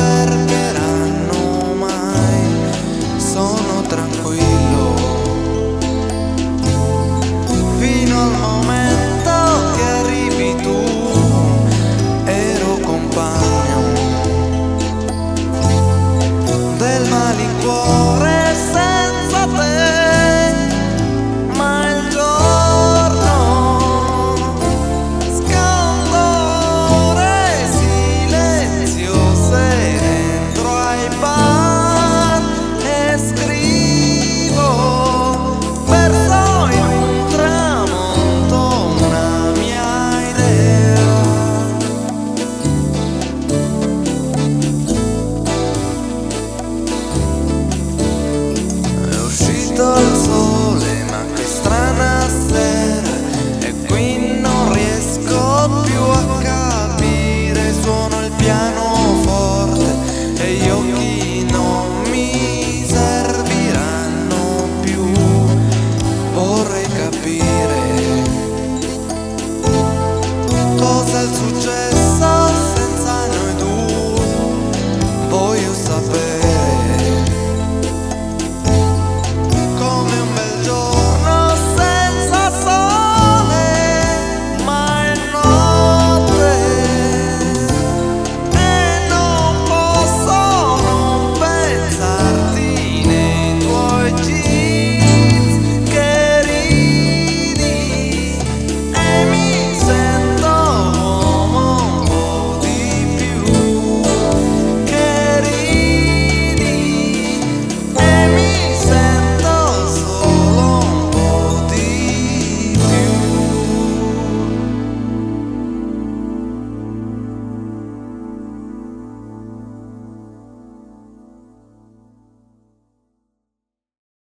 perderanno mai, sono tranquillo. Fino al momento che arrivi tu, ero compagno del malincuore. 我醉